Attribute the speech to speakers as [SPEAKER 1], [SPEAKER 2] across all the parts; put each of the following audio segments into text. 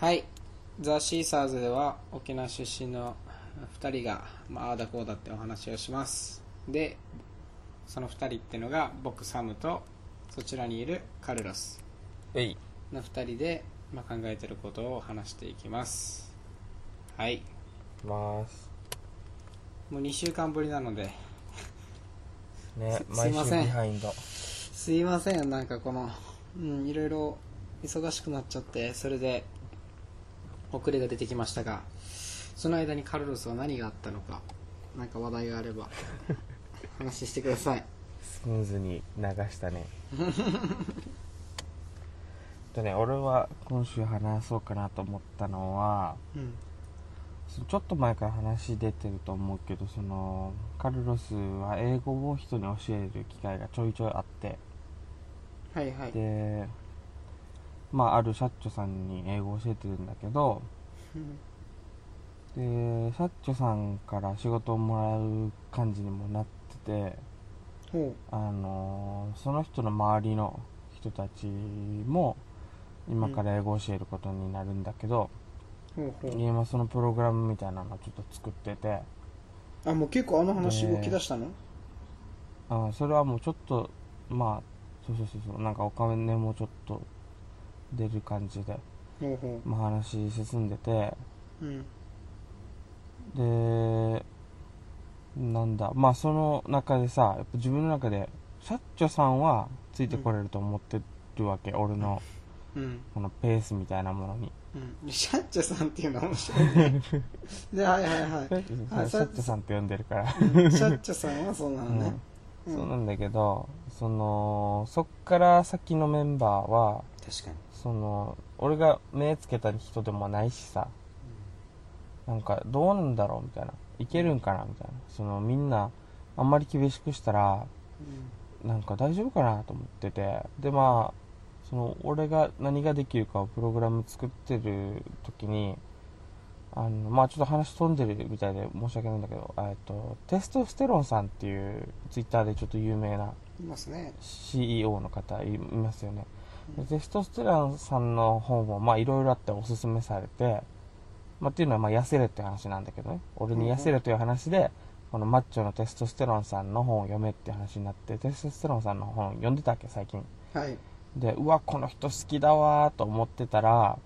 [SPEAKER 1] はい。ザ・シーサーズでは沖縄出身の2人が、まあ、ああだこうだってお話をします。で、その2人ってのが僕、サムとそちらにいるカルロスの2人で、まあ、考えてることを話していきます。はい。
[SPEAKER 2] ます
[SPEAKER 1] もう2週間ぶりなので、
[SPEAKER 2] ね
[SPEAKER 1] すいませんすいません、なんかこの、うん、いろいろ忙しくなっちゃって、それで遅れが出てきましたが、その間にカルロスは何があったのか、なんか話題があれば、話してください。
[SPEAKER 2] スムーズに流したねとね俺は今週話そうかなと思ったのは
[SPEAKER 1] うん。
[SPEAKER 2] ちょっと前から話出てると思うけどそのカルロスは英語を人に教える機会がちょいちょいあって
[SPEAKER 1] はいはい。
[SPEAKER 2] でまあある社長さんに英語を教えてるんだけど
[SPEAKER 1] うん
[SPEAKER 2] で社長さんから仕事をもらう感じにもなってて
[SPEAKER 1] ほ
[SPEAKER 2] あのーその人の周りの人たちも今から英語を教えることになるんだけど。今そのプログラムみたいなのをちょっと作ってて
[SPEAKER 1] あ、もう結構あの話
[SPEAKER 2] ね
[SPEAKER 1] 動き出したの？
[SPEAKER 2] あそれはもうちょっとまあそうそうそうそうなんかお金もちょっと出る感じで、
[SPEAKER 1] ほうほ
[SPEAKER 2] まあ、話進んでて
[SPEAKER 1] う。うん。
[SPEAKER 2] でなんだまあその中でさやっぱ自分の中で社長さんはついてこれると思ってるわけ、俺の
[SPEAKER 1] うん。
[SPEAKER 2] このペースみたいなものに
[SPEAKER 1] うん。シャッチャさんっていうのは面白いね。で、はいはいはい。あ
[SPEAKER 2] シャッチャさんって呼んでるから、
[SPEAKER 1] うんシャッチャさんはそうなのね。
[SPEAKER 2] うんそうなんだけどそのそっから先のメンバーは
[SPEAKER 1] 確かに。
[SPEAKER 2] その俺が目つけた人でもないしさ。なんかどうなんだろうみたいな。いけるんかなみたいな。そのみんなあんまり厳しくしたらなんか大丈夫かなと思ってて。でまあその俺が何ができるかをプログラム作ってる時にあのまあちょっと話飛んでるみたいで申し訳ないんだけどえっとテストステロンさんっていうツイッターでちょっと有名な。CEO の方いますよね、テストステロンさんの本もまあいろいろあっておすすめされて、まあ、っていうのはまあ痩せるって話なんだけどね。俺に痩せるという話で、このマッチョのテストステロンさんの本を読めって話になってテストステロンさんの本読んでたわけ最近。
[SPEAKER 1] はい。
[SPEAKER 2] でうわこの人好きだわーと思ってたら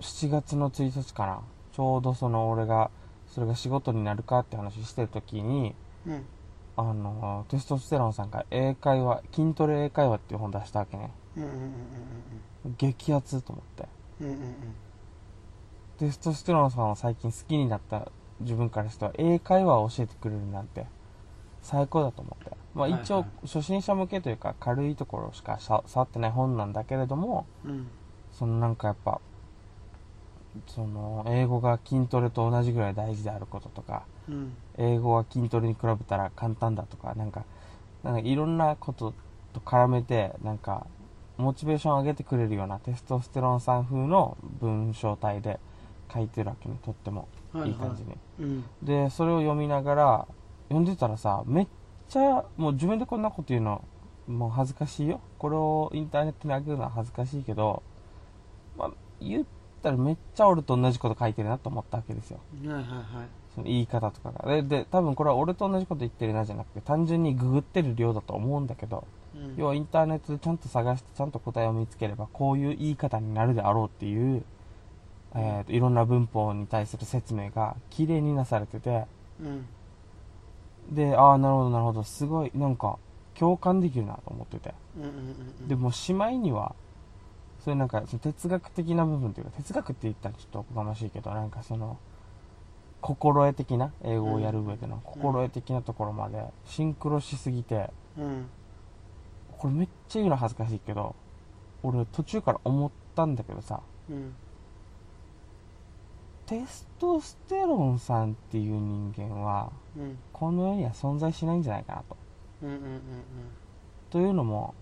[SPEAKER 2] 7月の1日かな。ちょうどその俺がそれが仕事になるかって話してる時に
[SPEAKER 1] うん。
[SPEAKER 2] あのテストステロンさんが英会話筋トレ英会話っていう本出したわけね激アツと思って。テストステロンさんを最近好きになった自分からしては英会話を教えてくれるなんて最高だと思って。まあ一応初心者向けというか軽いところしかさ触ってない本なんだけれども
[SPEAKER 1] うん。
[SPEAKER 2] そのなんかやっぱその英語が筋トレと同じぐらい大事であることとか
[SPEAKER 1] うん。
[SPEAKER 2] 英語は筋トレに比べたら簡単だとかなんかなんかいろんなことと絡めてなんかモチベーションを上げてくれるようなテストステロンさん風の文章体で書いてるわけね。とっても。いい感じに、
[SPEAKER 1] うん。
[SPEAKER 2] でそれを読みながら読んでたらさめっちゃもう自分でこんなこと言うのもう恥ずかしいよ。これをインターネットに上げるのは恥ずかしいけど、まあ、言ったらめっちゃ俺と同じこと書いてるなと思ったわけですよ。
[SPEAKER 1] はいはいはい。
[SPEAKER 2] その言い方とかが。でで多分これは俺と同じこと言ってるなじゃなくて単純にググってる量だと思うんだけど
[SPEAKER 1] うん。
[SPEAKER 2] 要はインターネットでちゃんと探してちゃんと答えを見つければこういう言い方になるであろうっていう、えーといろんな文法に対する説明が綺麗になされてて。
[SPEAKER 1] うん。
[SPEAKER 2] でああなるほどなるほど。すごいなんか共感できるなと思ってて。
[SPEAKER 1] うんうんうん
[SPEAKER 2] でもしまいにはそういうなんかその哲学的な部分というか哲学って言ったらちょっとおこがましいけどなんかその心得的な英語をやる上での心得的なところまでシンクロしすぎて
[SPEAKER 1] うん
[SPEAKER 2] これめっちゃ言うの恥ずかしいけど俺途中から思ったんだけどさ
[SPEAKER 1] うん。
[SPEAKER 2] テストステロンさんっていう人間は
[SPEAKER 1] うん。
[SPEAKER 2] この世には存在しないんじゃないかなと。
[SPEAKER 1] うんうんうん
[SPEAKER 2] というのも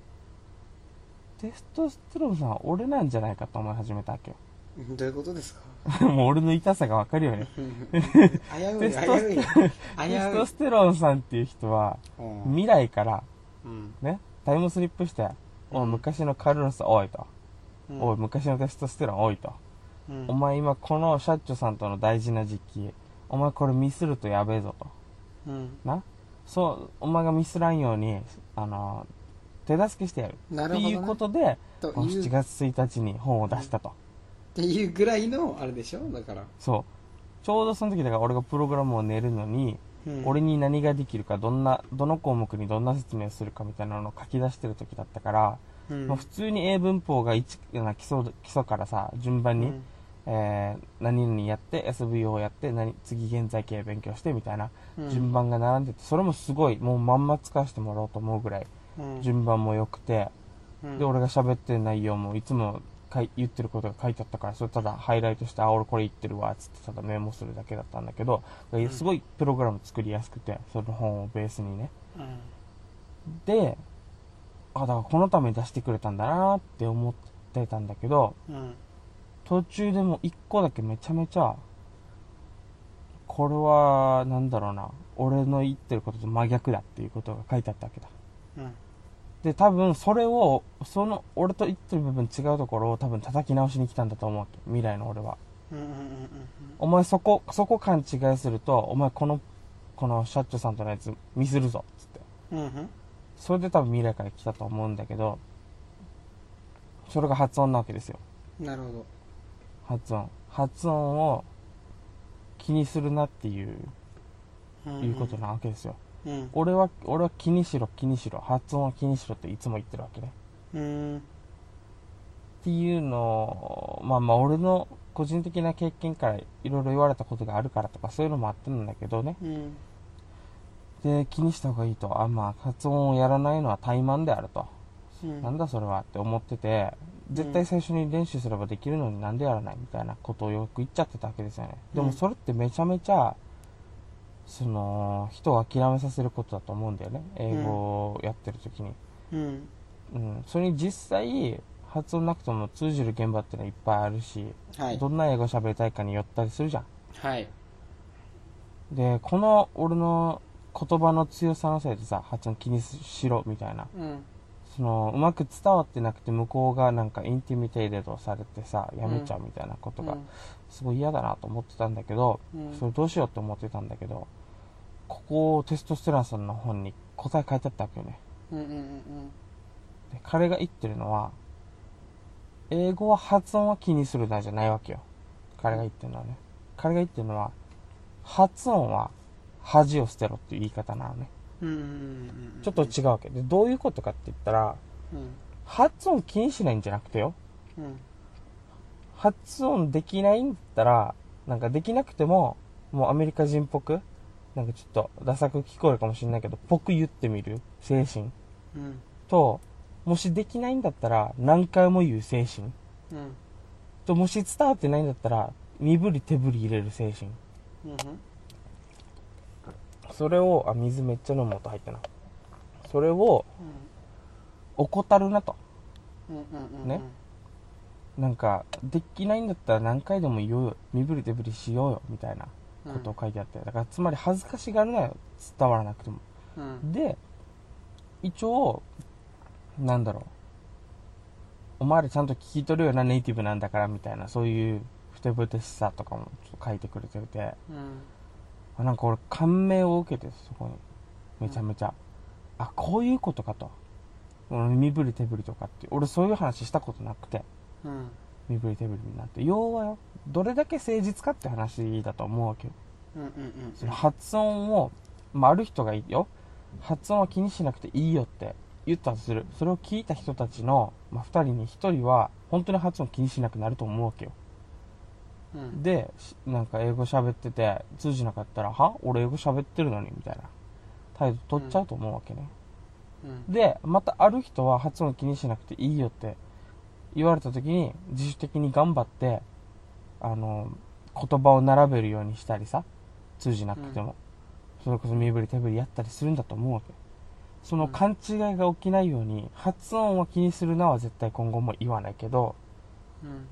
[SPEAKER 2] テストステロンさんは俺なんじゃないかと思い始めたわけよ。
[SPEAKER 1] うん。どういうことですか？
[SPEAKER 2] もう俺の痛さがわかるよね。
[SPEAKER 1] 危うい危
[SPEAKER 2] テスト
[SPEAKER 1] うい危
[SPEAKER 2] テスト
[SPEAKER 1] う
[SPEAKER 2] ステロンさんっていう人は未来から
[SPEAKER 1] うん。
[SPEAKER 2] ねタイムスリップして「おい昔のカルロスおい」と「
[SPEAKER 1] うん。
[SPEAKER 2] おい昔のテストステロンおい」と。
[SPEAKER 1] うん。
[SPEAKER 2] お前今この社長さんとの大事な時期お前これミスるとやべえぞと。
[SPEAKER 1] うん。
[SPEAKER 2] な？そうお前がミスらんようにあの手助けしてやる。
[SPEAKER 1] なるほど、ね、
[SPEAKER 2] っていうことでこの
[SPEAKER 1] という
[SPEAKER 2] 7月1日に本を出したと、
[SPEAKER 1] っていうぐらいのあれでしょ？だから、
[SPEAKER 2] そう。ちょうどその時だから俺がプログラムを練るのに、
[SPEAKER 1] うん、
[SPEAKER 2] 俺に何ができるかどんなどの項目にどんな説明をするかみたいなのを書き出してる時だったから、
[SPEAKER 1] うん。
[SPEAKER 2] まあ、普通に英文法が一な基礎基礎からさ順番に、
[SPEAKER 1] うん。
[SPEAKER 2] えー何々やって SVO やって何次現在形勉強してみたいな
[SPEAKER 1] うん。
[SPEAKER 2] 順番が並んでてそれもすごいもうまんま使わせてもらおうと思うぐらい
[SPEAKER 1] うん。
[SPEAKER 2] 順番も良くて、
[SPEAKER 1] うん。
[SPEAKER 2] で俺が喋ってる内容もいつも言ってることが書いてあったからそれただハイライトしてあ俺これ言ってるわっつってただメモするだけだったんだけど
[SPEAKER 1] ん。
[SPEAKER 2] すごいプログラム作りやすくてその本をベースにね。
[SPEAKER 1] うん。
[SPEAKER 2] であだからこのために出してくれたんだなって思ってたんだけど
[SPEAKER 1] うん。
[SPEAKER 2] 途中でも一個だけめちゃめちゃこれはなんだろうな俺の言ってることと真逆だっていうことが書いてあったわけだ。
[SPEAKER 1] うん
[SPEAKER 2] で多分それをその俺と言ってる部分違うところを多分叩き直しに来たんだと思う未来の俺は。お前そこそこ勘違いするとお前このこの社長さんとのやつミスるぞ。っつって。
[SPEAKER 1] うんうん。
[SPEAKER 2] それで多分未来から来たと思うんだけどそれが発音なわけですよ。
[SPEAKER 1] なるほど。
[SPEAKER 2] 発音。発音を気にするなっていう
[SPEAKER 1] うん。
[SPEAKER 2] いうことなわけですよ、
[SPEAKER 1] うん。
[SPEAKER 2] 俺は俺は気にしろ気にしろ。発音は気にしろっていつも言ってるわけね。
[SPEAKER 1] うん。
[SPEAKER 2] っていうのをまあまあ俺の個人的な経験からいろいろ言われたことがあるからとかそういうのもあったんだけどね。
[SPEAKER 1] うん。
[SPEAKER 2] で気にした方がいいと。あまあ発音をやらないのは怠慢であると、
[SPEAKER 1] うん。
[SPEAKER 2] なんだそれはって思ってて絶対最初に練習すればできるのになんでやらないみたいなことをよく言っちゃってたわけですよね。で
[SPEAKER 1] うん。
[SPEAKER 2] もそれってめちゃめちゃその人を諦めさせることだと思うんだよね。英語をやってる時に、
[SPEAKER 1] うん。
[SPEAKER 2] うん、それに実際発音なくても通じる現場ってのはいっぱいあるし、
[SPEAKER 1] はい。
[SPEAKER 2] どんな英語喋りたいかによったりするじゃん。
[SPEAKER 1] はい。
[SPEAKER 2] でこの俺の言葉の強さのせいでさ発音気にしろみたいな。
[SPEAKER 1] うん
[SPEAKER 2] そのうまく伝わってなくて向こうがなんかインティミテイデドされてさやめちゃうみたいなことがすごい嫌だなと思ってたんだけど、
[SPEAKER 1] うん。
[SPEAKER 2] それどうしようって思ってたんだけどここテストステランさんの本に答え書いてあったわけよね。
[SPEAKER 1] うんうんうん。
[SPEAKER 2] で彼が言ってるのは英語は発音は気にするなじゃないわけよ。彼が言ってるのはね。彼が言ってるのは発音は恥を捨てろっていう言い方なのねちょっと違うわけ。でどういうことかって言ったら
[SPEAKER 1] うん
[SPEAKER 2] 発音気にしないんじゃなくてよ。
[SPEAKER 1] うん
[SPEAKER 2] 発音できないんだったらなんかできなくてももうアメリカ人っぽくなんかちょっとダサく聞こえるかもしれないけどぽく言ってみる。精神。
[SPEAKER 1] うん
[SPEAKER 2] ともしできないんだったら何回も言う精神。
[SPEAKER 1] うん
[SPEAKER 2] ともし伝わってないんだったら身振り手振り入れる精神。
[SPEAKER 1] うん
[SPEAKER 2] それをあ水めっちゃ飲む音入ったな。それを怠るなと。ね。なんかできないんだったら何回でも言おうよ。身振り手振りしようよ。みたいなことを書いてあって。だからつまり恥ずかしがるなよ。伝わらなくても。
[SPEAKER 1] うん。
[SPEAKER 2] で一応なんだろう。お前らちゃんと聞き取るようなネイティブなんだからみたいな。そういうふてぶてしさとかもちょっと書いてくれてて。
[SPEAKER 1] うん。
[SPEAKER 2] あなんか俺感銘を受けてそこに。めちゃめちゃ、あこういうことかと。俺身振り手振りとかって。俺そういう話したことなくて。
[SPEAKER 1] うん。
[SPEAKER 2] 身振り手振りになって。要はよどれだけ誠実かって話だと思うわけよ。
[SPEAKER 1] うんうんうん
[SPEAKER 2] その発音を、まあ、ある人がいいよ。発音は気にしなくていいよって言ったとする。それを聞いた人たちの、まあ、2人に1人は本当に発音気にしなくなると思うわけよ
[SPEAKER 1] うん。
[SPEAKER 2] でしなんか英語喋ってて通じなかったらは？俺英語喋ってるのに？みたいな。態度取っちゃうと思うわけね、
[SPEAKER 1] うん。
[SPEAKER 2] でまたある人は発音気にしなくていいよって言われた時に自主的に頑張ってあの言葉を並べるようにしたりさ通じなくても、それこそ身振り手振りやったりするんだと思うわけ。その勘違いが起きないように発音は気にするなは絶対今後も言わないけど
[SPEAKER 1] うん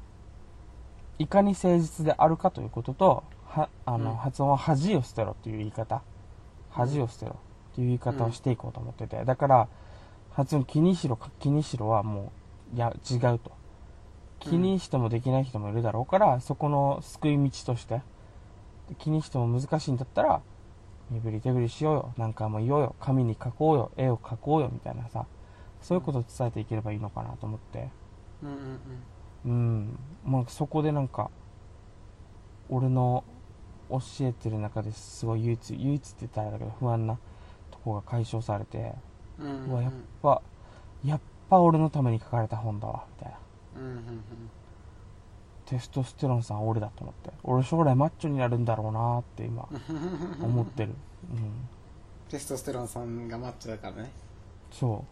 [SPEAKER 2] いかに誠実であるかということとはあの、
[SPEAKER 1] うん。
[SPEAKER 2] 発音は恥を捨てろっていう言い方。恥を捨てろ。っていう言い方をしていこうと思ってて。だから発音気にしろか気にしろはもういや違うと。気にしてもできない人もいるだろうから、そこの救い道として。気にしても難しいんだったら身振り手振りしようよ。なんかもう言おうよ。紙に書こうよ。絵を描こうよ。みたいなさ。そういうことを伝えていければいいのかなと思って。
[SPEAKER 1] うんうん
[SPEAKER 2] うんまあそこでなんか俺の教えてる中ですごい唯一唯一って言ったらあれだけど不安なとこが解消されて
[SPEAKER 1] うん。うんうん
[SPEAKER 2] うわやっぱやっぱ俺のために書かれた本だわみたいな。
[SPEAKER 1] うんうんうん。
[SPEAKER 2] テストステロンさん俺だと思って。俺将来マッチョになるんだろうなって今思ってる。うん。
[SPEAKER 1] テストステロンさんがマッチョだからね。
[SPEAKER 2] そ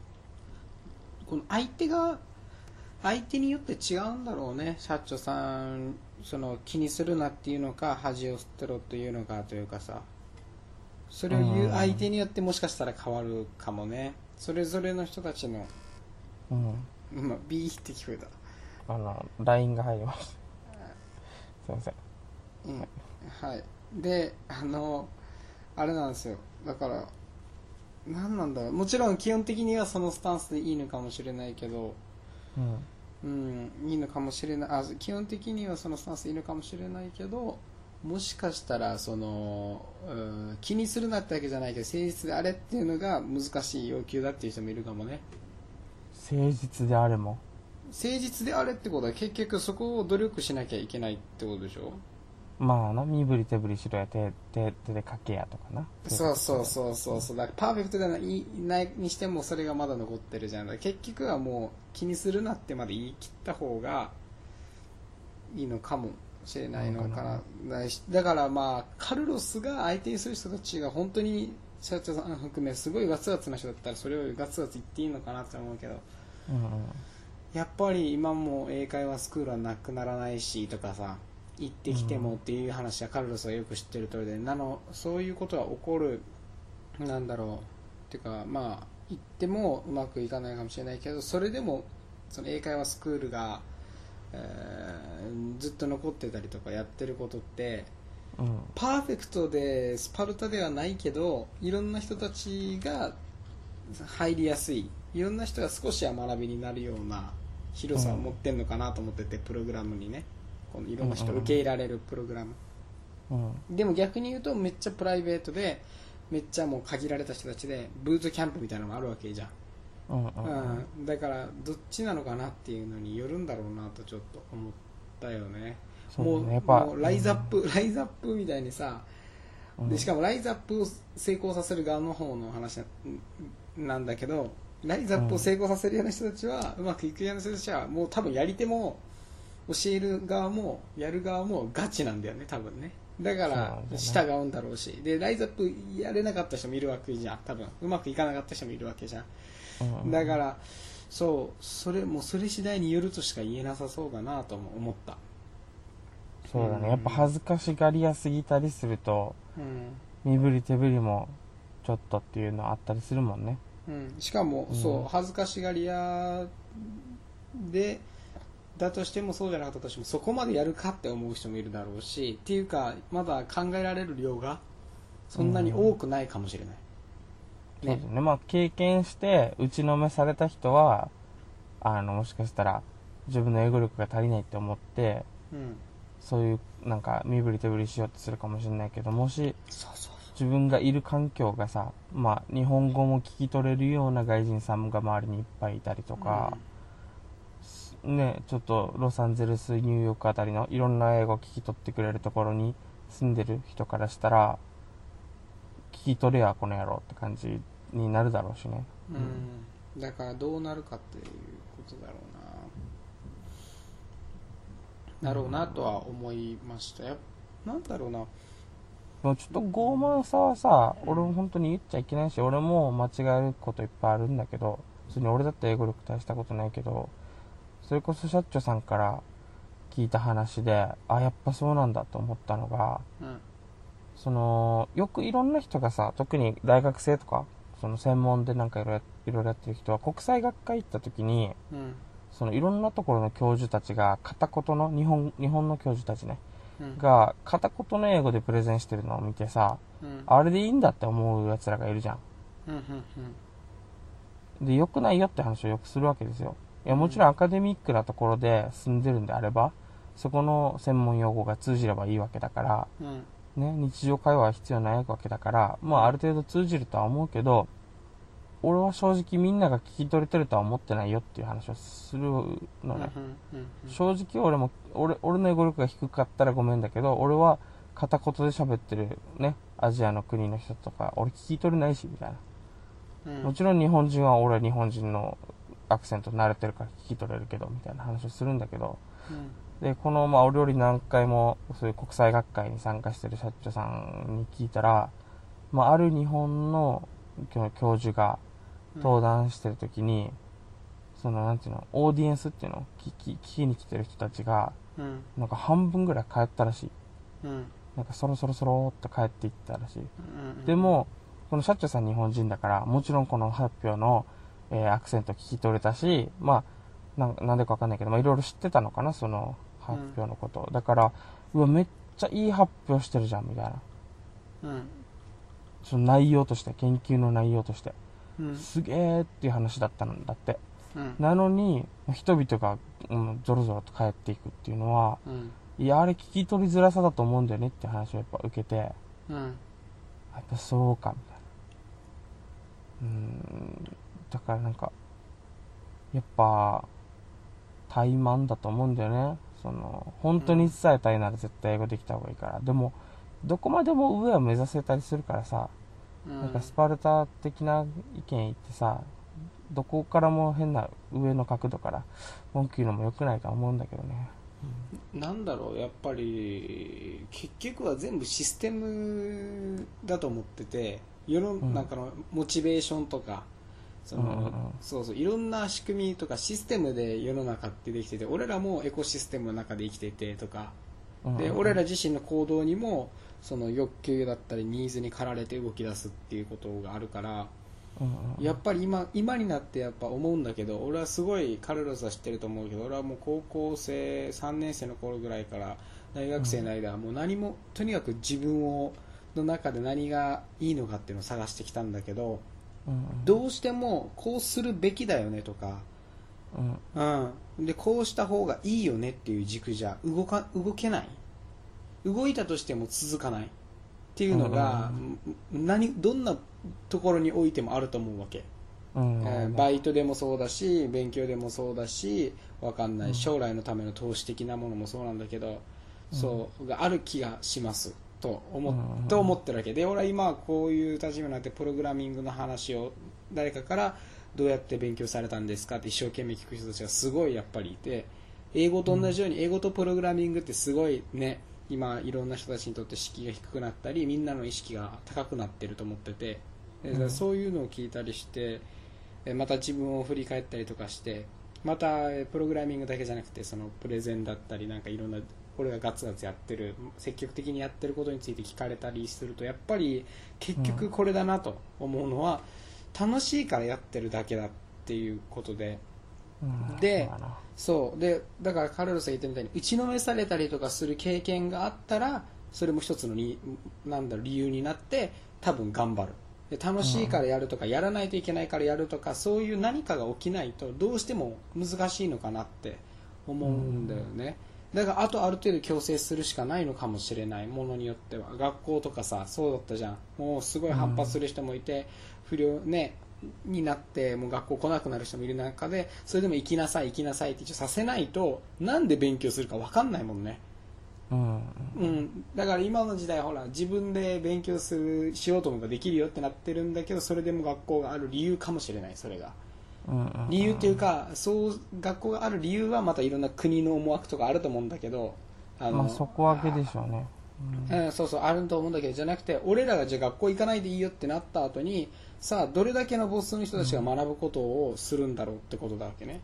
[SPEAKER 1] この相手が相手によって違うんだろうね。社長さんその気にするなっていうのか恥を捨てろというのかというかさ。それを言う相手によってもしかしたら変わるかもね。それぞれの人たちの、
[SPEAKER 2] ううん。
[SPEAKER 1] まあ、ビーって聞こえた。
[SPEAKER 2] あの LINE が入りましたすいません。
[SPEAKER 1] うん。はい。であのあれなんですよ。だから何なんだろう。もちろん基本的にはそのスタンスでいいのかもしれないけど
[SPEAKER 2] うん
[SPEAKER 1] うんいいのかもしれない。あ基本的にはそのスタンスでいいのかもしれないけどもしかしたらその、うん気にするなってわけじゃないけど誠実であれっていうのが難しい要求だっていう人もいるかもね。
[SPEAKER 2] 誠実であれも？
[SPEAKER 1] 誠実であれってことは結局そこを努力しなきゃいけないってことでしょ？
[SPEAKER 2] まあな身振り手振りしろや手手手で書けやとかな。
[SPEAKER 1] そうそうそうそうそう。だからパーフェクトでないないにしてもそれがまだ残ってるじゃん。結局はもう気にするなってまで言い切った方がいいのかもしれないのかな。だしだからまあカルロスが相手にする人たちが本当に社長さん含めすごいガツガツな人だったらそれをガツガツ言っていいのかなって思うけど。
[SPEAKER 2] うん
[SPEAKER 1] やっぱり今も英会話スクールはなくならないしとかさ。行ってきてもっていう話はカルロスはよく知ってる通りでなのそういうことが起こるなんだろうっていうかまあ行ってもうまくいかないかもしれないけどそれでもその英会話スクールが、えーずっと残ってたりとかやってることって
[SPEAKER 2] うん。
[SPEAKER 1] パーフェクトでスパルタではないけどいろんな人たちが入りやすい。いろんな人が少しは学びになるような広さを持ってんのかなと思ってて、プログラムにねこのいろんな人を受け入れられるプログラム、
[SPEAKER 2] うん。
[SPEAKER 1] でも逆に言うとめっちゃプライベートでめっちゃもう限られた人たちでブートキャンプみたいなのもあるわけじゃん、だからどっちなのかなっていうのによるんだろうなとちょっと思ったよね。もうライズアップ、ライズアップみたいにさ
[SPEAKER 2] うん
[SPEAKER 1] でしかもライズアップを成功させる側の方の話ななん。だけどライズアップを成功させるような人たちは、うまくいくような人たちはもう多分やり手も教える側もやる側もガチなんだよね多分ね。だから従うんだろうし。でライズアップやれなかった人もいるわけじゃん多分。うまくいかなかった人もいるわけじゃん。
[SPEAKER 2] うん。うん
[SPEAKER 1] だからそうそれもうそれ次第によるとしか言えなさそうだなとも思った。
[SPEAKER 2] そうだね。やっぱ恥ずかしがりやすぎたりすると
[SPEAKER 1] うん。
[SPEAKER 2] 身振り手振りもちょっとっていうのあったりするもんね。
[SPEAKER 1] うん、しかも、
[SPEAKER 2] うん。
[SPEAKER 1] そう恥ずかしがり屋でだとしてもそうじゃなかったとしてもそこまでやるかって思う人もいるだろうしっていうかまだ考えられる量がそんなに多くないかもしれない、
[SPEAKER 2] そうですね。まあ経験して打ちのめされた人はあのもしかしたら自分の英語力が足りないって思って
[SPEAKER 1] うん、
[SPEAKER 2] そういうなんか身振り手振りしようとするかもしれないけどもし自分がいる環境がさ、まあ、日本語も聞き取れるような外人さんが周りにいっぱいいたりとか、ね、ちょっとロサンゼルスニューヨークあたりのいろんな英語を聞き取ってくれるところに住んでる人からしたら聞き取れやこの野郎って感じになるだろうしね。
[SPEAKER 1] うん、だからどうなるかっていうことだろうな。だろうなとは思いましたよ。なんだろうな。
[SPEAKER 2] でもちょっと傲慢さはさ俺も本当に言っちゃいけないし俺も間違えることいっぱいあるんだけど普通に俺だって英語力大したことないけどそれこそ社長さんから聞いた話であやっぱそうなんだと思ったのが
[SPEAKER 1] うん。
[SPEAKER 2] そのよくいろんな人がさ特に大学生とかその専門でなんかいろいろやってる人は国際学会行った時に
[SPEAKER 1] うん。
[SPEAKER 2] そのいろんなところの教授たちが片言の日本日本の教授たちね
[SPEAKER 1] うん。
[SPEAKER 2] が片言の英語でプレゼンしてるのを見てさ
[SPEAKER 1] うん。
[SPEAKER 2] あれでいいんだって思う奴らがいるじゃ
[SPEAKER 1] ん。
[SPEAKER 2] で良くないよって話をよくするわけですよいやもちろんアカデミックなところで住んでるんであればそこの専門用語が通じればいいわけだから、
[SPEAKER 1] うん
[SPEAKER 2] ね、日常会話は必要ないわけだから、まあある程度通じるとは思うけど、俺は正直みんなが聞き取れてるとは思ってないよっていう話をするのね。
[SPEAKER 1] うんうん
[SPEAKER 2] 正直俺も、俺、俺の英語力が低かったらごめんだけど、俺は片言で喋ってるね、アジアの国の人とか、俺聞き取れないし、みたいな。
[SPEAKER 1] うん
[SPEAKER 2] もちろん日本人は俺は日本人のアクセント慣れてるから聞き取れるけど、みたいな話をするんだけど、
[SPEAKER 1] うん。
[SPEAKER 2] で、この、まあ、お料理何回も、そういう国際学会に参加してる社長さんに聞いたら、まあ、ある日本の教教授が登壇してる時に、その、なんていうの、オーディエンスっていうの聞き、聞きに来てる人たちが、
[SPEAKER 1] うん。
[SPEAKER 2] なんか半分ぐらい帰ったらしい。
[SPEAKER 1] うん。
[SPEAKER 2] なんかそろそろそろっと帰っていったらしい。
[SPEAKER 1] うん。
[SPEAKER 2] でも、この社長さん日本人だから、もちろんこの発表の、えーアクセント聞き取れたし、まあ、なんなんでかわかんないけど、まあいろいろ知ってたのかな、その発表のこと。だから、うわ、めっちゃいい発表してるじゃん、みたいな。
[SPEAKER 1] うん
[SPEAKER 2] その内容として、研究の内容として。
[SPEAKER 1] うん
[SPEAKER 2] すげーっていう話だったんだって。
[SPEAKER 1] うん
[SPEAKER 2] なのに、人々が、うん、ゾロゾロと帰っていくっていうのは、
[SPEAKER 1] うん
[SPEAKER 2] いや、あれ聞き取りづらさだと思うんだよねって話をやっぱ受けて、や
[SPEAKER 1] うん
[SPEAKER 2] っぱそうか、みたいな。うん、だからなんか、やっぱ、怠慢だと思うんだよね。その、本当に伝えたいなら絶対英語できた方がいいから。でも、どこまでも上を目指せたりするからさ、なんかスパルタ的な意見言ってさ、どこからも変な上の角度から文句言うのも良くないとは思うんだけどね。
[SPEAKER 1] なんだろうやっぱり結局は全部システムだと思ってて世の中のモチベーションとか、そのそうそういろんな仕組みとかシステムで世の中ってできてて俺らもエコシステムの中で生きていてとか。
[SPEAKER 2] うん
[SPEAKER 1] で俺ら自身の行動にもその欲求だったりニーズに駆られて動き出すっていうことがあるからやっぱり今今になってやっぱ思うんだけど俺はすごいカルロスは知ってると思うけど俺はもう高校生3年生の頃ぐらいから大学生の間はもう何もとにかく自分をの中で何がいいのかっていうのを探してきたんだけど
[SPEAKER 2] うん
[SPEAKER 1] どうしてもこうするべきだよねとか、
[SPEAKER 2] うん。
[SPEAKER 1] うん、でこうした方がいいよねっていう軸じゃ動か動けない。動いたとしても続かない。っていうのが、何どんなところにおいてもあると思うわけ、
[SPEAKER 2] うん。
[SPEAKER 1] えーバイトでもそうだし勉強でもそうだしわかんな
[SPEAKER 2] うん。
[SPEAKER 1] い将来のための投資的なものもそうなんだけど、そうがある気がしますと思,、
[SPEAKER 2] うん
[SPEAKER 1] と思ってるわけ。で俺は今こういう立場になってプログラミングの話を誰かからどうやって勉強されたんですかって一生懸命聞く人たちがすごいやっぱりいて英語と同じように英語とプログラミングってすごいね今いろんな人たちにとって敷居が低くなったりみんなの意識が高くなってると思ってて。そういうのを聞いたりしてえまた自分を振り返ったりとかしてまたえプログラミングだけじゃなくてそのプレゼンだったりなんかいろんな俺がガツガツやってる積極的にやってることについて聞かれたりするとやっぱり結局これだなと思うのは楽しいからやってるだけだっていうことで。
[SPEAKER 2] うん。
[SPEAKER 1] で
[SPEAKER 2] そう。
[SPEAKER 1] でだからカルロスが言ったみたいに打ちのめされたりとかする経験があったらそれも一つのになんだろう理由になって多分頑張る。で楽しいからやるとか、やらないといけないからやるとかそういう何かが起きないとどうしても難しいのかなって思うんだよね、だからあとある程度強制するしかないのかもしれないものによっては。学校とかさそうだったじゃん。もうすごい反発する人もいて、不良ねになってもう学校来なくなる人もいる中でそれでも行きなさい行きなさいって一応させないとなんで勉強するか分かんないもんね。
[SPEAKER 2] うん。
[SPEAKER 1] うん、だから今の時代ほら自分で勉強するしようと思えばできるよってなってるんだけどそれでも学校がある理由かもしれないそれが理由っていうかそう学校がある理由はまたいろんな国の思惑とかあると思うんだけどあ
[SPEAKER 2] まあ底上げでしょうね。
[SPEAKER 1] うん、そうそうあると思うんだけどじゃなくて俺らがじゃあ学校行かないでいいよってなった後にさあどれだけのボスの人たちが学ぶことをするんだろうってことだわけね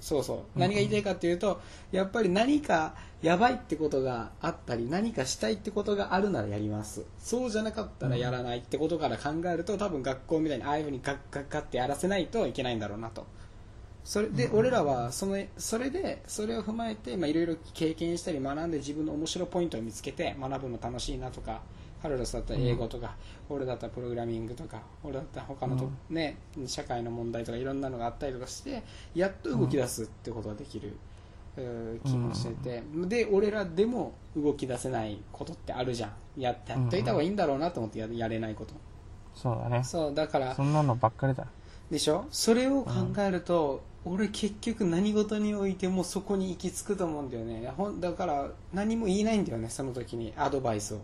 [SPEAKER 1] そうそう。何が言いたいかっていうとやっぱり何かやばいってことがあったり何かしたいってことがあるならやります。そうじゃなかったらやらないってことから考えると多分学校みたいにああいうふうにガッガッガッってやらせないといけないんだろうなと。それで俺らはそのそれでそれを踏まえてまあいろいろ経験したり学んで自分の面白いポイントを見つけて学ぶの楽しいなとかカルロスだったら英語とか、俺だったらプログラミングとか俺だったら他のと、ね社会の問題とかいろんなのがあったりとかしてやっと動き出すってことができる、う気もしてて、で俺らでも動き出せないことってあるじゃん。やってやっといた方がいいんだろうなと思ってややれないこと。
[SPEAKER 2] そうだね。
[SPEAKER 1] そうだから
[SPEAKER 2] そんなのばっかりだ。
[SPEAKER 1] でしょ？それを考えると、俺結局何事においてもそこに行き着くと思うんだよね。ほんだから何も言えないんだよねその時にアドバイスを。
[SPEAKER 2] うん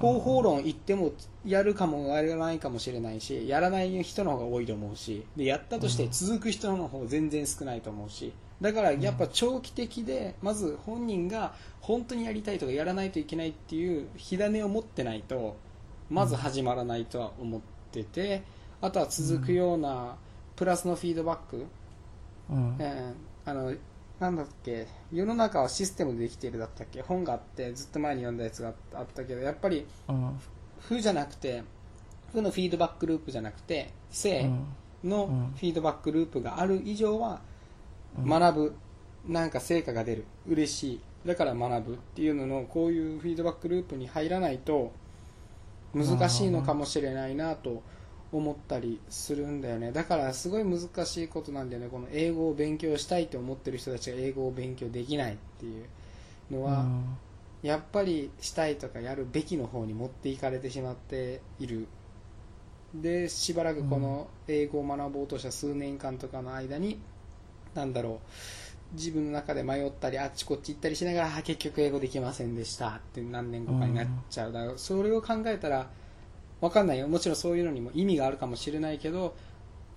[SPEAKER 1] 方法論言ってもやるかもやらないかもしれないしやらない人の方が多いと思うしでやったとして続く人の方が全然少ないと思うしだからやっぱ長期的でまず本人が本当にやりたいとかやらないといけないっていう火種を持ってないとまず始まらないとは思っててあとは続くようなプラスのフィードバック。
[SPEAKER 2] うん。
[SPEAKER 1] えーあのなんだっけ世の中はシステムでできているだったっけ本があってずっと前に読んだやつがあったけどやっぱり
[SPEAKER 2] うん。
[SPEAKER 1] 負じゃなくて負のフィードバックループじゃなくて正の
[SPEAKER 2] うん。
[SPEAKER 1] フィードバックループがある以上は
[SPEAKER 2] うん。
[SPEAKER 1] 学ぶ。なんか成果が出る。嬉しい。だから学ぶ。っていうののこういうフィードバックループに入らないと難しいのかもしれないなと思ったりするんだよね。だからすごい難しいことなんだよね。この英語を勉強したいと思ってる人たちが英語を勉強できないっていうのは、
[SPEAKER 2] うん。
[SPEAKER 1] やっぱりしたいとかやるべきの方に持っていかれてしまっている。でしばらくこの英語を学ぼうとした数年間とかの間になんだろう。自分の中で迷ったりあっちこっち行ったりしながらあ結局英語できませんでしたって何年後かになっちゃう。だからそれを考えたらわかんないよ。もちろんそういうのにも意味があるかもしれないけど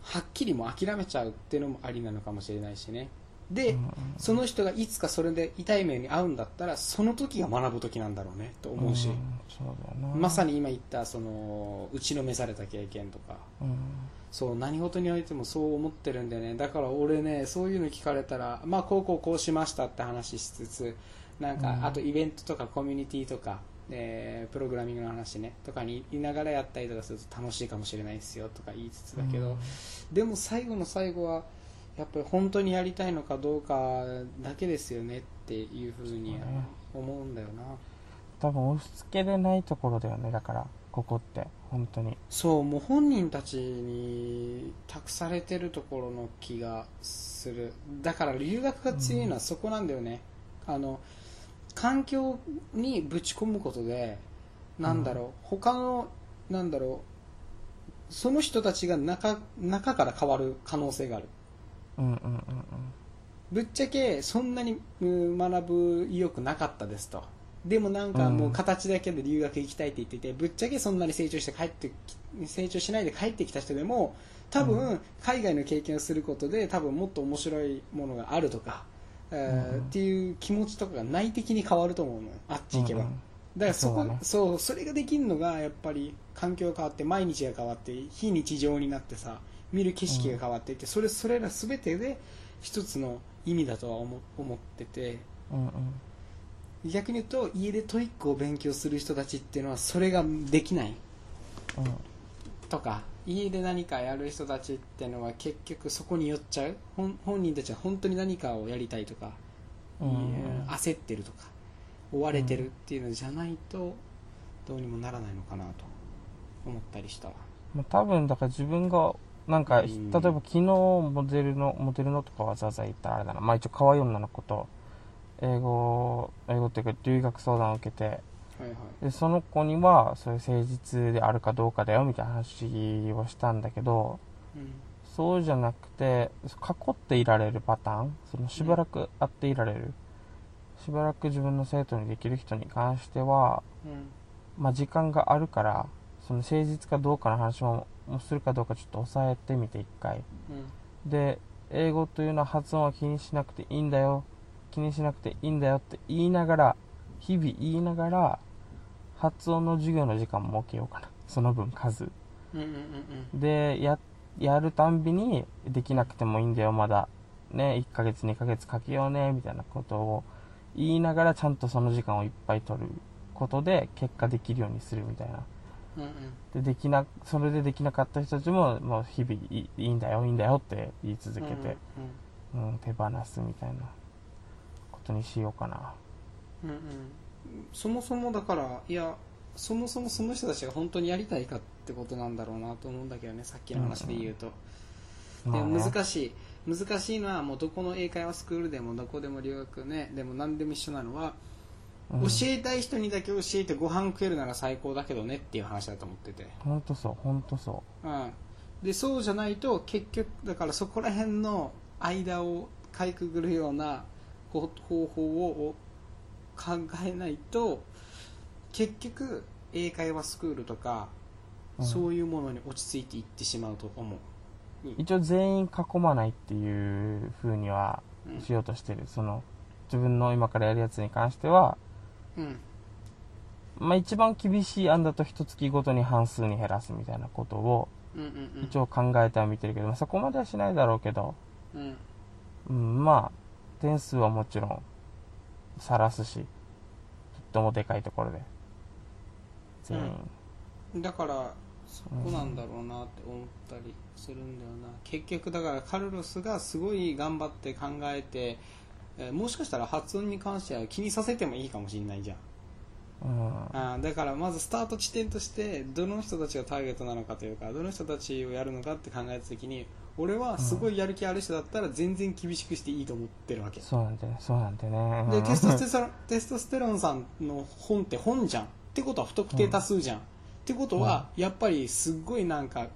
[SPEAKER 1] はっきりもう諦めちゃうっていうのもありなのかもしれないしね。で、
[SPEAKER 2] うん
[SPEAKER 1] その人がいつかそれで痛い目に遭うんだったらその時が学ぶ時なんだろうねと思うし、
[SPEAKER 2] うだよな。
[SPEAKER 1] まさに今言ったその打ちのめされた経験とか。
[SPEAKER 2] うん。
[SPEAKER 1] そう何事においてもそう思ってるんだよね。だから俺ねそういうの聞かれたらまあこうこうこうしましたって話しつつなんか、
[SPEAKER 2] うん。
[SPEAKER 1] あとイベントとかコミュニティとか、えープログラミングの話ねとかにいながらやったりとかすると楽しいかもしれないですよとか言いつつだけど、でも最後の最後はやっぱり本当にやりたいのかどうかだけですよねっていうふうに思うんだよな。
[SPEAKER 2] 多分押し付けれないところだよねだからここって本当に。
[SPEAKER 1] そうもう本人たちに託されてるところの気がする。だから留学が強いのはそこなんだよね、あの環境にぶち込むことでなんだろう、他のなんだろうその人たちが中中から変わる可能性がある。
[SPEAKER 2] うんうんうん
[SPEAKER 1] ぶっちゃけそんなにうん学ぶ意欲なかったですと。でもなんかもう形だけで留学行きたいって言っててぶっちゃけそんなに成長して帰ってき成長しないで帰ってきた人でも多
[SPEAKER 2] う
[SPEAKER 1] 分海外の経験をすることで多分もっと面白いものがあるとか、えっていう気持ちとかが内的に変わると思うのよ。あっち行けば、
[SPEAKER 2] うんうん。
[SPEAKER 1] だからそこ
[SPEAKER 2] そうだね。
[SPEAKER 1] そうそれができるのがやっぱり環境が変わって毎日が変わって非日常になってさ見る景色が変わっていって、それそれら全てで一つの意味だとは思思ってて。
[SPEAKER 2] うんうん。
[SPEAKER 1] 逆に言うと家で TOEIC を勉強する人たちっていうのはそれができない。とか家で何かやる人たちっていうのは結局そこに寄っちゃう？本本人たちは本当に何かをやりたいとか、
[SPEAKER 2] うん。
[SPEAKER 1] 焦ってるとか追われてるっていうのじゃないとどうにもならないのかなと思ったりしたわ。
[SPEAKER 2] まあ、多分だから自分がなんか、
[SPEAKER 1] うん。
[SPEAKER 2] 例えば昨日モデルのモデルのとかわざわざ言ったらあれだな。まあ一応可愛い女の子と英語英語っていうか留学相談を受けて
[SPEAKER 1] はいはい。
[SPEAKER 2] でその子にはそういう誠実であるかどうかだよみたいな話をしたんだけど
[SPEAKER 1] うん。
[SPEAKER 2] そうじゃなくて囲っていられるパターンそのしばらく会っていられる、しばらく自分の生徒にできる人に関しては
[SPEAKER 1] うん。
[SPEAKER 2] まあ、時間があるからその誠実かどうかの話ももするかどうかちょっと抑えてみて一回。
[SPEAKER 1] うん。
[SPEAKER 2] で英語というのは発音は気にしなくていいんだよ気にしなくていいんだよって言いながら日々言いながら発音の授業の時間も設けようかな。その分数。
[SPEAKER 1] うんうんうんうん。
[SPEAKER 2] でややるたんびにできなくてもいいんだよまだ。ね1ヶ月2ヶ月かけようねみたいなことを言いながらちゃんとその時間をいっぱい取ることで結果できるようにするみたいな。
[SPEAKER 1] うんうん。
[SPEAKER 2] でできなそれでできなかった人たちももう日々いいんだよいいんだよって言い続けて、うん手放すみたいなことにしようかな。
[SPEAKER 1] うんうんそもそもだからいやそもそもその人たちが本当にやりたいかってことなんだろうなと思うんだけどねさっきの話で言うと、でも
[SPEAKER 2] まあね。
[SPEAKER 1] 難しい。難しいのはもうどこの英会話スクールでもどこでも留学ねでも何でも一緒なのは、
[SPEAKER 2] うん。
[SPEAKER 1] 教えたい人にだけ教えてご飯食えるなら最高だけどねっていう話だと思ってて、
[SPEAKER 2] 本当そう本当そ
[SPEAKER 1] うん、でそうじゃないと結局だからそこら辺の間をかいくぐるような方法を考えないと結局英会話スクールとか、
[SPEAKER 2] うん。
[SPEAKER 1] そういうものに落ち着いていってしまうと思う、
[SPEAKER 2] う一応全員囲まないっていう風には
[SPEAKER 1] うん。
[SPEAKER 2] しようとしてる。その自分の今からやるやつに関しては
[SPEAKER 1] うん。
[SPEAKER 2] まあ一番厳しい案だと一月ごとに半数に減らすみたいなことを
[SPEAKER 1] うんうんうん。
[SPEAKER 2] 一応考えては見てるけど、まあ、そこまではしないだろうけど、
[SPEAKER 1] うん。
[SPEAKER 2] うん、まあ点数はもちろん晒すしとってもでかいところで。全員、
[SPEAKER 1] だからそこなんだろうなって思ったりするんだよな、結局だからカルロスがすごい頑張って考えて、えーもしかしたら発音に関しては気にさせてもいいかもしれないじゃん。
[SPEAKER 2] うん。
[SPEAKER 1] あーだからまずスタート地点としてどの人たちがターゲットなのかというかどの人たちをやるのかって考えた時に俺はすごいやる気ある人だったら全然厳しくしていいと思ってるわけ、
[SPEAKER 2] そうなんだよねそうなんだよね。
[SPEAKER 1] で
[SPEAKER 2] うん。
[SPEAKER 1] テストステロンテストステロンさんの本って本じゃん。ってことは不特定多数じゃん、ってことはやっぱりすっごいなんか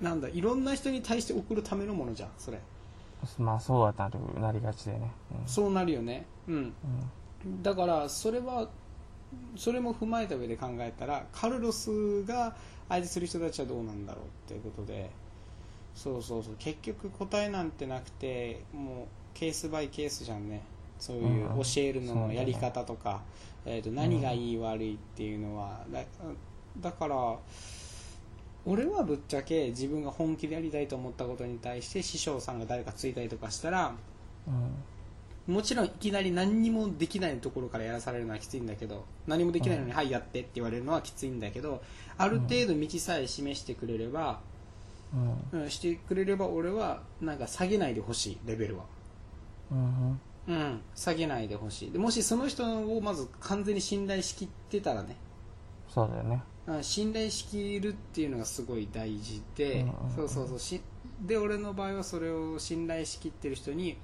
[SPEAKER 1] なんだいろんな人に対して送るためのものじゃんそれ。
[SPEAKER 2] まあそうはなるなりがちでね。
[SPEAKER 1] そうなるよね。うん。
[SPEAKER 2] うん。
[SPEAKER 1] だからそれはそれも踏まえた上で考えたらカルロスが相手する人たちはどうなんだろうっていうことでそうそうそう。結局答えなんてなくてもうケースバイケースじゃんね。そういう
[SPEAKER 2] うん
[SPEAKER 1] 教えるののやり方とか、えー、と何がいい悪いっていうのはだだから俺はぶっちゃけ自分が本気でやりたいと思ったことに対して師匠さんが誰かついたりとかしたら
[SPEAKER 2] うん。
[SPEAKER 1] もちろんいきなり何にもできないところからやらされるのはきついんだけど何もできないのに「はいやって」って言われるのはきついんだけどある程度道さえ示してくれれば、
[SPEAKER 2] うん
[SPEAKER 1] うん、してくれれば俺はなんか下げないでほしいレベルは。
[SPEAKER 2] うん
[SPEAKER 1] うん。下げないでほしい。でもしその人をまず完全に信頼しきってたらね。
[SPEAKER 2] そうだよね。
[SPEAKER 1] うん。信頼しきるっていうのがすごい大事で、
[SPEAKER 2] うん
[SPEAKER 1] そうそうそう。しで俺の場合はそれを信頼しきってる人に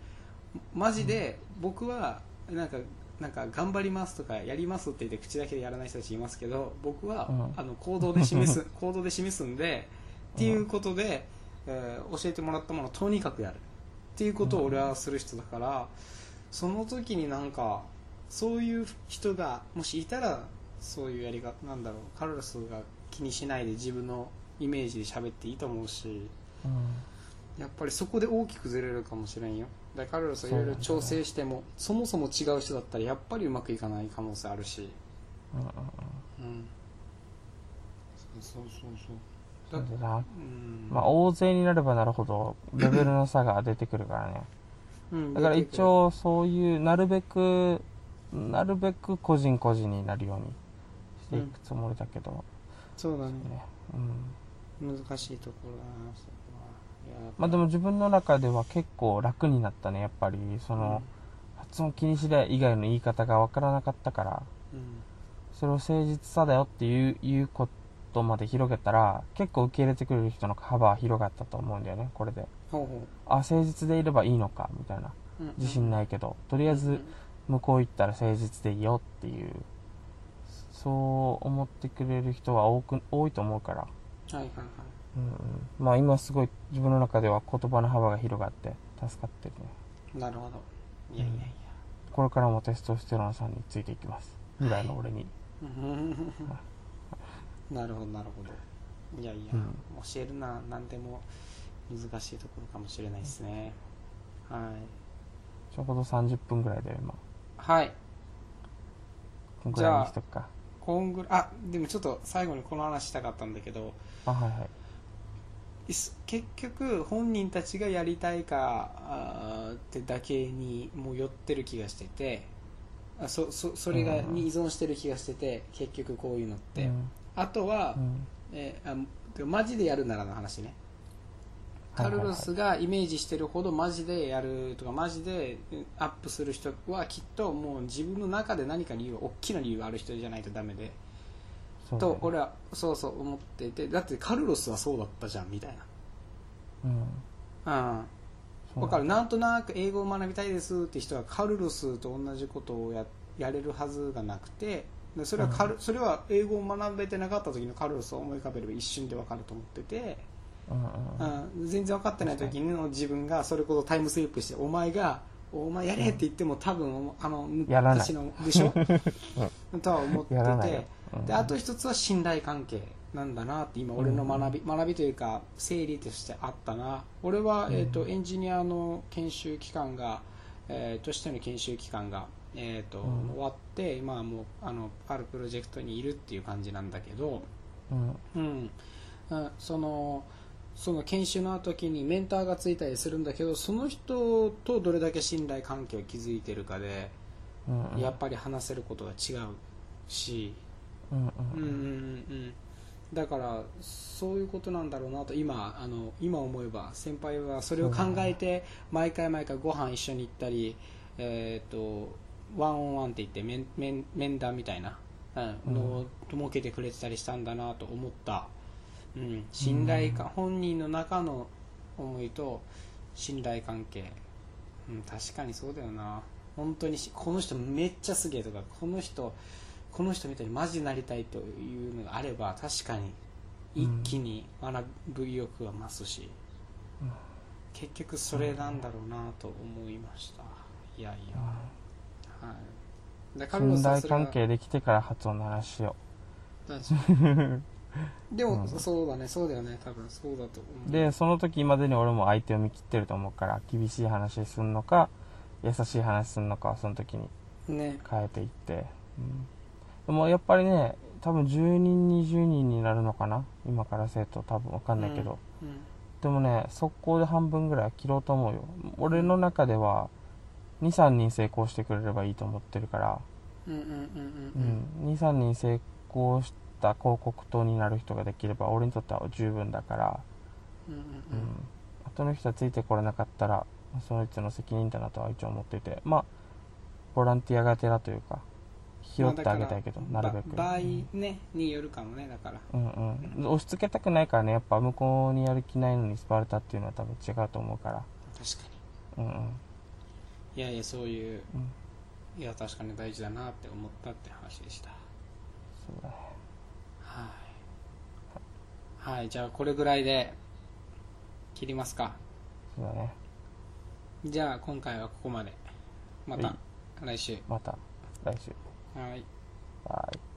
[SPEAKER 1] マジで僕はなんかなんか頑張りますとかやりますって言って口だけでやらない人たちいますけど僕は、
[SPEAKER 2] うん。
[SPEAKER 1] あの行動で示す 行動で示すんでっていうことで、えー教えてもらったものをとにかくやる。っていうことを俺はする人だから、その時になんかそういう人がもしいたらそういうやり方なんだろうカルロスが気にしないで自分のイメージで喋っていいと思うし
[SPEAKER 2] うん。
[SPEAKER 1] やっぱりそこで大きくずれるかもしれんよ。だからカルロスはいろいろ調整してもそ,、もそも違う人だったらやっぱりうまくいかない可能性あるし。
[SPEAKER 2] うん。うん。
[SPEAKER 1] そうそうそうそうだ
[SPEAKER 2] そうだな。
[SPEAKER 1] うん。
[SPEAKER 2] まあ大勢になればなるほどレベルの差が出てくるからね。
[SPEAKER 1] うん。
[SPEAKER 2] だから一応そういうなるべくなるべく個人個人になるようにしていくつもりだけど、
[SPEAKER 1] そうだね。
[SPEAKER 2] ね。うん、
[SPEAKER 1] 難しいところだなそこは。
[SPEAKER 2] まあでも自分の中では結構楽になったねやっぱり。その、発音気にしない以外の言い方が分からなかったから。
[SPEAKER 1] うん。
[SPEAKER 2] それを誠実さだよっていういうことまで広げたら結構受け入れてくれる人の幅は広がったと思うんだよねこれで。
[SPEAKER 1] ほうほ
[SPEAKER 2] あ誠実でいればいいのかみたいな。
[SPEAKER 1] う、うん。
[SPEAKER 2] 自信ないけど。とりあえず向こう行ったら誠実でいいよっていう。そう思ってくれる人は多く多いと思うから、
[SPEAKER 1] はいはいはい。
[SPEAKER 2] うんうん、まあ今すごい自分の中では言葉の幅が広がって助かってるね。
[SPEAKER 1] なるほど。いやいやいや。
[SPEAKER 2] これからもテストステロンさんについていきます。未来の俺に、
[SPEAKER 1] なるほどなるほど。いやいや、
[SPEAKER 2] うん。
[SPEAKER 1] 教えるな何でも難しいところかもしれないですね。はい。
[SPEAKER 2] ちょうど30分ぐらいだよ今。
[SPEAKER 1] はい。
[SPEAKER 2] こんぐらいにしとくか。
[SPEAKER 1] こんぐらいあでもちょっと最後にこの話したかったんだけど
[SPEAKER 2] あはいはい。
[SPEAKER 1] 結局本人たちがやりたいかってだけにもう寄ってる気がしててあそそそれが
[SPEAKER 2] うん。
[SPEAKER 1] に依存してる気がしてて結局こういうのって、
[SPEAKER 2] うん
[SPEAKER 1] あとは、
[SPEAKER 2] うん。
[SPEAKER 1] えーあマジでやるならの話ね。カルロスがイメージしてるほどマジでやるとかマジでうんアップする人はきっともう自分の中で何か理由大きな理由がある人じゃないとダメで。
[SPEAKER 2] ね。
[SPEAKER 1] と俺はそうそう思ってて。だってカルロスはそうだったじゃんみたい
[SPEAKER 2] うん。
[SPEAKER 1] なうんわかる。なんとなく英語を学びたいですって人はカルロスと同じことをややれるはずがなくてでそれはカル、それは英語を学べてなかった時のカルロスを思い浮かべれば一瞬でわかると思ってて、
[SPEAKER 2] うん
[SPEAKER 1] 全然分かってない時の自分がそれこそタイムスリップしてお前がお前やれって言っても多分あの昔のでしょ、とは思ってて。
[SPEAKER 2] うん。
[SPEAKER 1] であと一つは信頼関係なんだなって今俺の学び、学びというか整理としてあったな。俺は、えー、とエンジニアの研修期間が、えーとしての研修期間が、えーと
[SPEAKER 2] うん。
[SPEAKER 1] 終わって今はもうあのあるプロジェクトにいるっていう感じなんだけど、
[SPEAKER 2] うん。
[SPEAKER 1] うん、うんそのその研修の時にメンターがついたりするんだけどその人とどれだけ信頼関係を築いてるかで、
[SPEAKER 2] うんうん。
[SPEAKER 1] やっぱり話せることが違うし、
[SPEAKER 2] うん
[SPEAKER 1] うんうん。うんうん、だからそういうことなんだろうなと今あの今思えば先輩はそれを考えて毎回毎回ご飯一緒に行ったり、えー、とワンオンワンって言って面面面談みたいな、うん、のを設けてくれてたりしたんだなと思った、うん、信頼感、本人の中の思いと信頼関係、うん、確かにそうだよな。本当にしこの人めっちゃすげえとかこの人この人みたいにマジになりたいというのがあれば確かに一気に学ぶ意欲は増すし、結局それなんだろうなと思いました。いやいや、はい。
[SPEAKER 2] 信頼関係できてから発音の話しよ
[SPEAKER 1] 確かに。でも、
[SPEAKER 2] うん。
[SPEAKER 1] そうだね。そうだよね。多分そうだと思
[SPEAKER 2] う。
[SPEAKER 1] う
[SPEAKER 2] でその時までに俺も相手を見切ってると思うから厳しい話すんのか優しい話すんのかはその時に
[SPEAKER 1] ね。
[SPEAKER 2] 変えていって、うん、でもやっぱりね多分10人20人になるのかな？今から生徒多分わかんないけど、
[SPEAKER 1] うん。
[SPEAKER 2] でもね速攻で半分ぐらいは切ろうと思うよ。俺の中では23人成功してくれればいいと思ってるから、
[SPEAKER 1] うんうんうんうん
[SPEAKER 2] うん、23人成功した広告塔になる人ができれば俺にとっては十分だから、
[SPEAKER 1] うんうん
[SPEAKER 2] うん、後の人はついてこれなかったらその人の責任だなとは一応思っていて。まあボランティアがてらというか拾ってあげたいけど、
[SPEAKER 1] まあ
[SPEAKER 2] なるべく。
[SPEAKER 1] 場合ねによるかもねだから。
[SPEAKER 2] うんうん。押し付けたくないからねやっぱ向こうにやる気ないのにスパルタっていうのは多分違うと思うから。
[SPEAKER 1] 確か
[SPEAKER 2] うんうん。
[SPEAKER 1] にいやいやそういう
[SPEAKER 2] うん。
[SPEAKER 1] いや確かに大事だなって思ったって話でした。
[SPEAKER 2] そうだ。ね
[SPEAKER 1] はい。はいじゃあこれぐらいで切りますか。
[SPEAKER 2] そうだね。
[SPEAKER 1] じゃあ今回はここまで。また
[SPEAKER 2] はい。
[SPEAKER 1] 来週。
[SPEAKER 2] また来週。
[SPEAKER 1] はい。
[SPEAKER 2] バイ